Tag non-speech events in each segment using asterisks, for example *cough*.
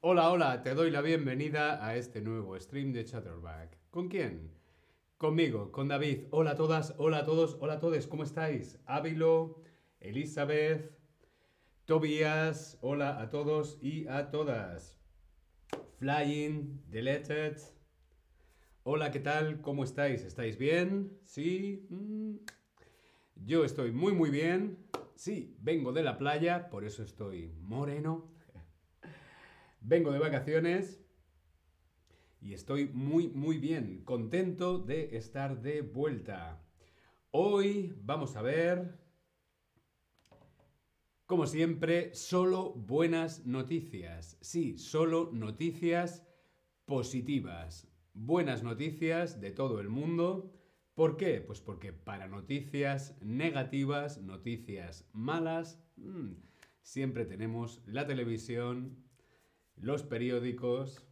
Hola, hola, te doy la bienvenida a este nuevo stream de Chatterback. ¿Con quién? Conmigo, con David. Hola a todas, hola a todos, hola a todos, ¿cómo estáis? Ávilo, Elizabeth, Tobias, hola a todos y a todas. Flying, deleted. Hola, ¿qué tal? ¿Cómo estáis? ¿Estáis bien? ¿Sí? Mm. Yo estoy muy, muy bien. Sí, vengo de la playa, por eso estoy moreno. *laughs* Vengo de vacaciones y estoy muy, muy bien, contento de estar de vuelta. Hoy vamos a ver, como siempre, solo buenas noticias. Sí, solo noticias positivas. Buenas noticias de todo el mundo. ¿Por qué? Pues porque para noticias negativas, noticias malas, mm, siempre tenemos la televisión, los periódicos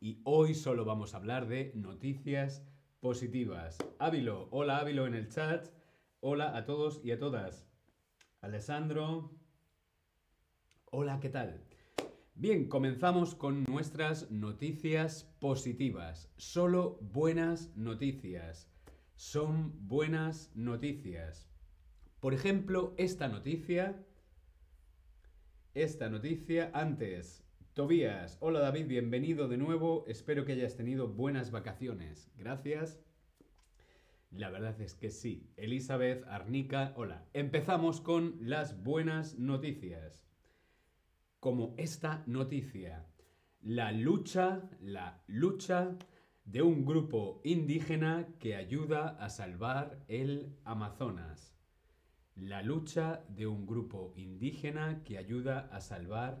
y hoy solo vamos a hablar de noticias positivas. Ávilo, hola Ávilo en el chat, hola a todos y a todas. Alessandro, hola, ¿qué tal? Bien, comenzamos con nuestras noticias positivas. Solo buenas noticias. Son buenas noticias. Por ejemplo, esta noticia. Esta noticia antes. Tobías, hola David, bienvenido de nuevo. Espero que hayas tenido buenas vacaciones. Gracias. La verdad es que sí. Elizabeth, Arnica, hola. Empezamos con las buenas noticias. Como esta noticia. La lucha, la lucha de un grupo indígena que ayuda a salvar el Amazonas. La lucha de un grupo indígena que ayuda a salvar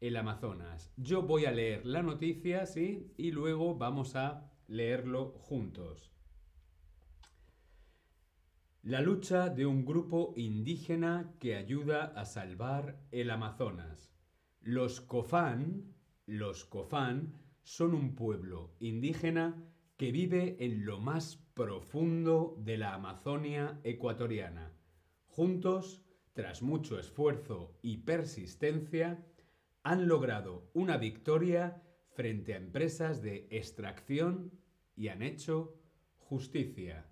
el Amazonas. Yo voy a leer la noticia, ¿sí? Y luego vamos a leerlo juntos. La lucha de un grupo indígena que ayuda a salvar el Amazonas. Los Cofán, los Cofán son un pueblo indígena que vive en lo más profundo de la Amazonia ecuatoriana. Juntos, tras mucho esfuerzo y persistencia, han logrado una victoria frente a empresas de extracción y han hecho justicia.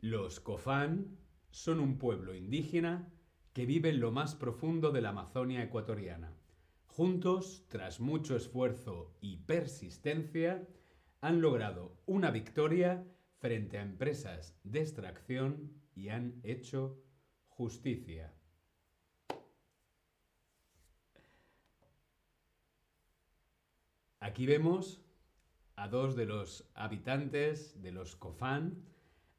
Los Cofán son un pueblo indígena que vive en lo más profundo de la Amazonia ecuatoriana. Juntos, tras mucho esfuerzo y persistencia, han logrado una victoria frente a empresas de extracción y han hecho justicia. Aquí vemos a dos de los habitantes de los Cofán,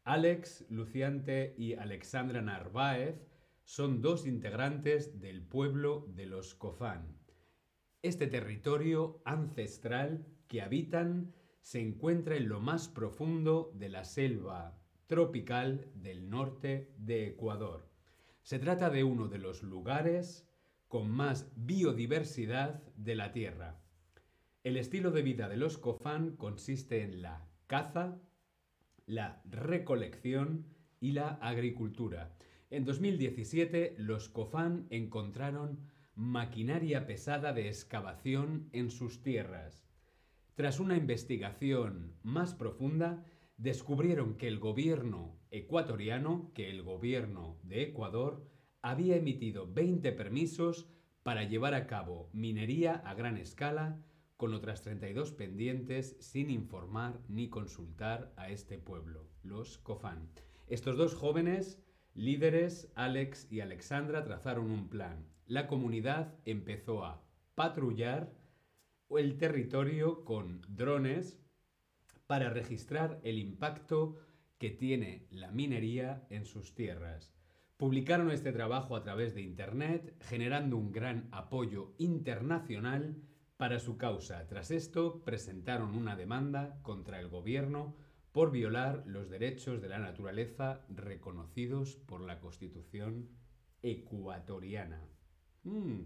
Alex Luciante y Alexandra Narváez son dos integrantes del pueblo de los Cofán. Este territorio ancestral que habitan se encuentra en lo más profundo de la selva tropical del norte de Ecuador. Se trata de uno de los lugares con más biodiversidad de la Tierra. El estilo de vida de los Cofán consiste en la caza, la recolección y la agricultura. En 2017, los COFAN encontraron maquinaria pesada de excavación en sus tierras. Tras una investigación más profunda, descubrieron que el gobierno ecuatoriano, que el gobierno de Ecuador, había emitido 20 permisos para llevar a cabo minería a gran escala con otras 32 pendientes sin informar ni consultar a este pueblo, los Cofán. Estos dos jóvenes líderes, Alex y Alexandra, trazaron un plan. La comunidad empezó a patrullar el territorio con drones para registrar el impacto que tiene la minería en sus tierras. Publicaron este trabajo a través de Internet, generando un gran apoyo internacional para su causa. Tras esto, presentaron una demanda contra el gobierno por violar los derechos de la naturaleza reconocidos por la Constitución ecuatoriana. Mm.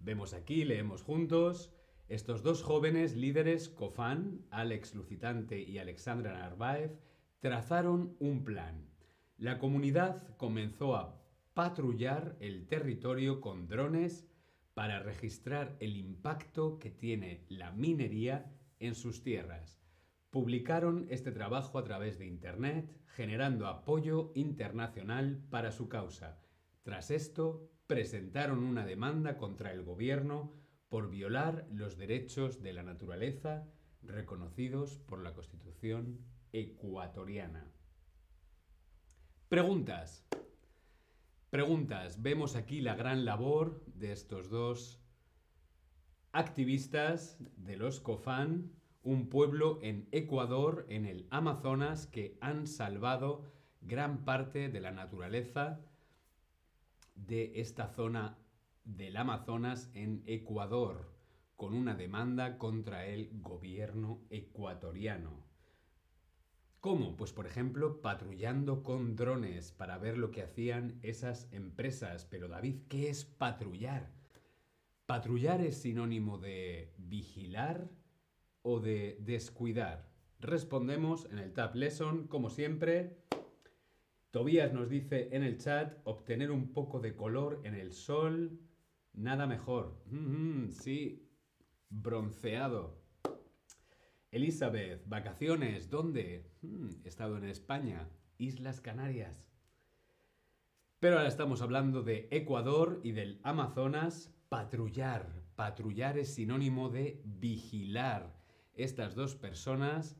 Vemos aquí, leemos juntos, estos dos jóvenes líderes, Cofán, Alex Lucitante y Alexandra Narváez, trazaron un plan. La comunidad comenzó a patrullar el territorio con drones para registrar el impacto que tiene la minería en sus tierras. Publicaron este trabajo a través de Internet, generando apoyo internacional para su causa. Tras esto, presentaron una demanda contra el gobierno por violar los derechos de la naturaleza reconocidos por la Constitución ecuatoriana. Preguntas. Preguntas. Vemos aquí la gran labor de estos dos activistas de los COFAN, un pueblo en Ecuador, en el Amazonas, que han salvado gran parte de la naturaleza de esta zona del Amazonas en Ecuador, con una demanda contra el gobierno ecuatoriano. ¿Cómo? Pues por ejemplo, patrullando con drones para ver lo que hacían esas empresas. Pero David, ¿qué es patrullar? ¿Patrullar es sinónimo de vigilar o de descuidar? Respondemos en el Tab Lesson, como siempre. Tobías nos dice en el chat, obtener un poco de color en el sol, nada mejor. Sí, bronceado. Elizabeth, vacaciones, ¿dónde? Hmm, he estado en España, Islas Canarias. Pero ahora estamos hablando de Ecuador y del Amazonas. Patrullar. Patrullar es sinónimo de vigilar. Estas dos personas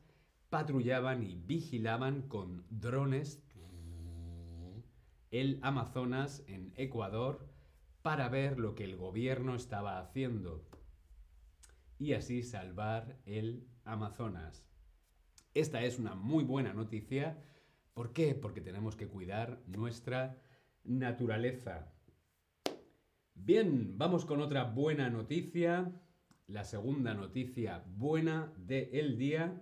patrullaban y vigilaban con drones el Amazonas en Ecuador para ver lo que el gobierno estaba haciendo y así salvar el Amazonas. Esta es una muy buena noticia. ¿Por qué? Porque tenemos que cuidar nuestra naturaleza. Bien, vamos con otra buena noticia. La segunda noticia buena del día.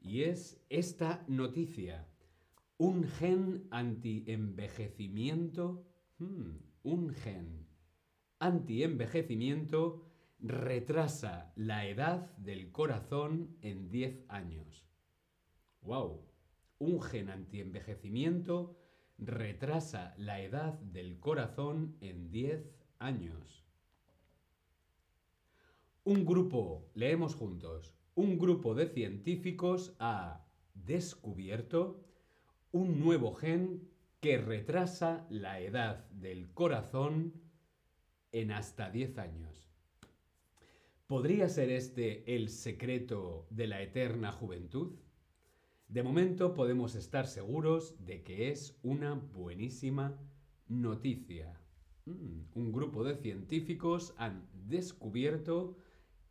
Y es esta noticia. Un gen anti-envejecimiento. Hmm, un gen anti-envejecimiento retrasa la edad del corazón en 10 años. ¡Wow! Un gen antienvejecimiento retrasa la edad del corazón en 10 años. Un grupo, leemos juntos, un grupo de científicos ha descubierto un nuevo gen que retrasa la edad del corazón en hasta 10 años. ¿Podría ser este el secreto de la eterna juventud? De momento podemos estar seguros de que es una buenísima noticia. Mm, un grupo de científicos han descubierto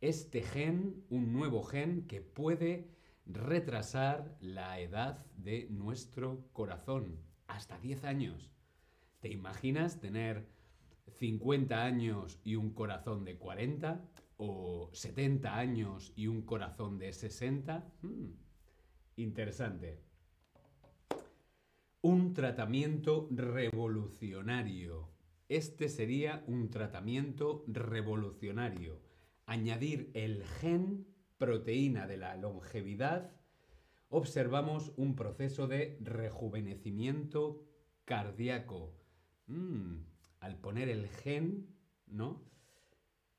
este gen, un nuevo gen que puede retrasar la edad de nuestro corazón hasta 10 años. ¿Te imaginas tener 50 años y un corazón de 40? O 70 años y un corazón de 60? Hmm, interesante. Un tratamiento revolucionario. Este sería un tratamiento revolucionario. Añadir el gen proteína de la longevidad, observamos un proceso de rejuvenecimiento cardíaco. Hmm, al poner el gen, ¿no?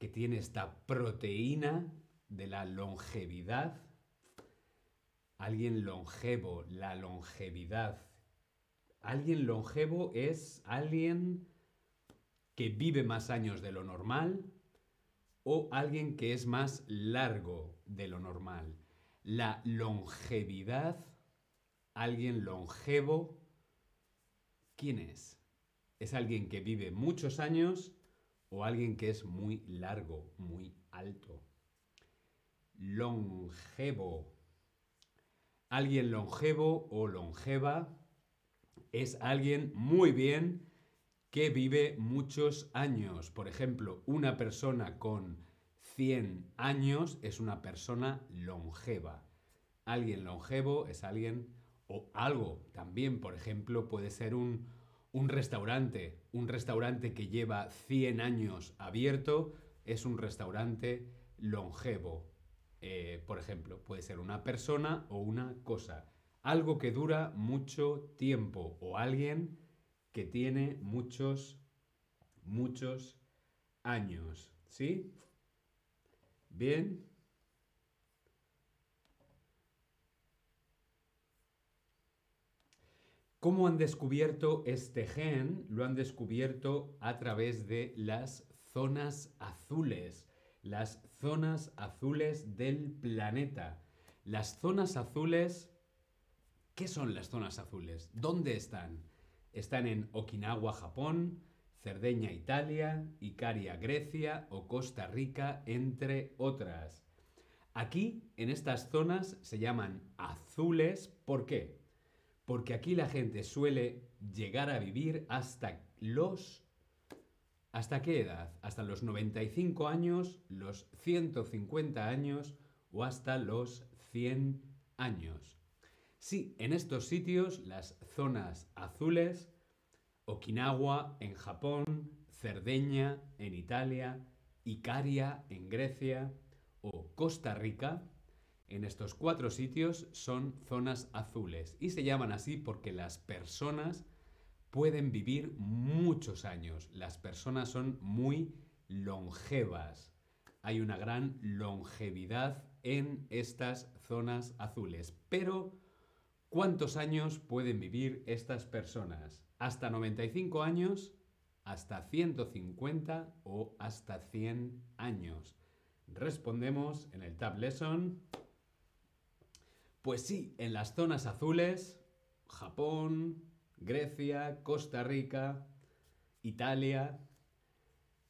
Que tiene esta proteína de la longevidad. Alguien longevo, la longevidad. Alguien longevo es alguien que vive más años de lo normal o alguien que es más largo de lo normal. La longevidad, alguien longevo, ¿quién es? Es alguien que vive muchos años o alguien que es muy largo, muy alto. Longevo. Alguien longevo o longeva es alguien muy bien que vive muchos años. Por ejemplo, una persona con 100 años es una persona longeva. Alguien longevo es alguien o algo también, por ejemplo, puede ser un un restaurante, un restaurante que lleva 100 años abierto, es un restaurante longevo. Eh, por ejemplo, puede ser una persona o una cosa. Algo que dura mucho tiempo o alguien que tiene muchos, muchos años. ¿Sí? Bien. ¿Cómo han descubierto este gen? Lo han descubierto a través de las zonas azules, las zonas azules del planeta. Las zonas azules, ¿qué son las zonas azules? ¿Dónde están? Están en Okinawa, Japón, Cerdeña, Italia, Icaria, Grecia o Costa Rica, entre otras. Aquí, en estas zonas, se llaman azules. ¿Por qué? Porque aquí la gente suele llegar a vivir hasta los... ¿Hasta qué edad? Hasta los 95 años, los 150 años o hasta los 100 años. Sí, en estos sitios, las zonas azules, Okinawa en Japón, Cerdeña en Italia, Icaria en Grecia o Costa Rica, en estos cuatro sitios son zonas azules y se llaman así porque las personas pueden vivir muchos años. Las personas son muy longevas. Hay una gran longevidad en estas zonas azules. Pero, ¿cuántos años pueden vivir estas personas? ¿Hasta 95 años? ¿Hasta 150 o hasta 100 años? Respondemos en el Tab Lesson. Pues sí, en las zonas azules, Japón, Grecia, Costa Rica, Italia,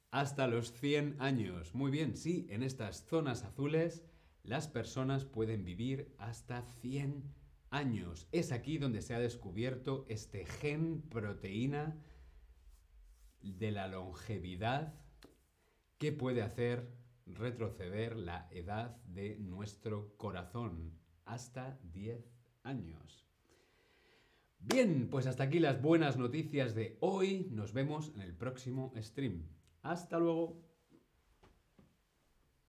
hasta los 100 años. Muy bien, sí, en estas zonas azules las personas pueden vivir hasta 100 años. Es aquí donde se ha descubierto este gen proteína de la longevidad que puede hacer retroceder la edad de nuestro corazón hasta 10 años. Bien, pues hasta aquí las buenas noticias de hoy. Nos vemos en el próximo stream. Hasta luego.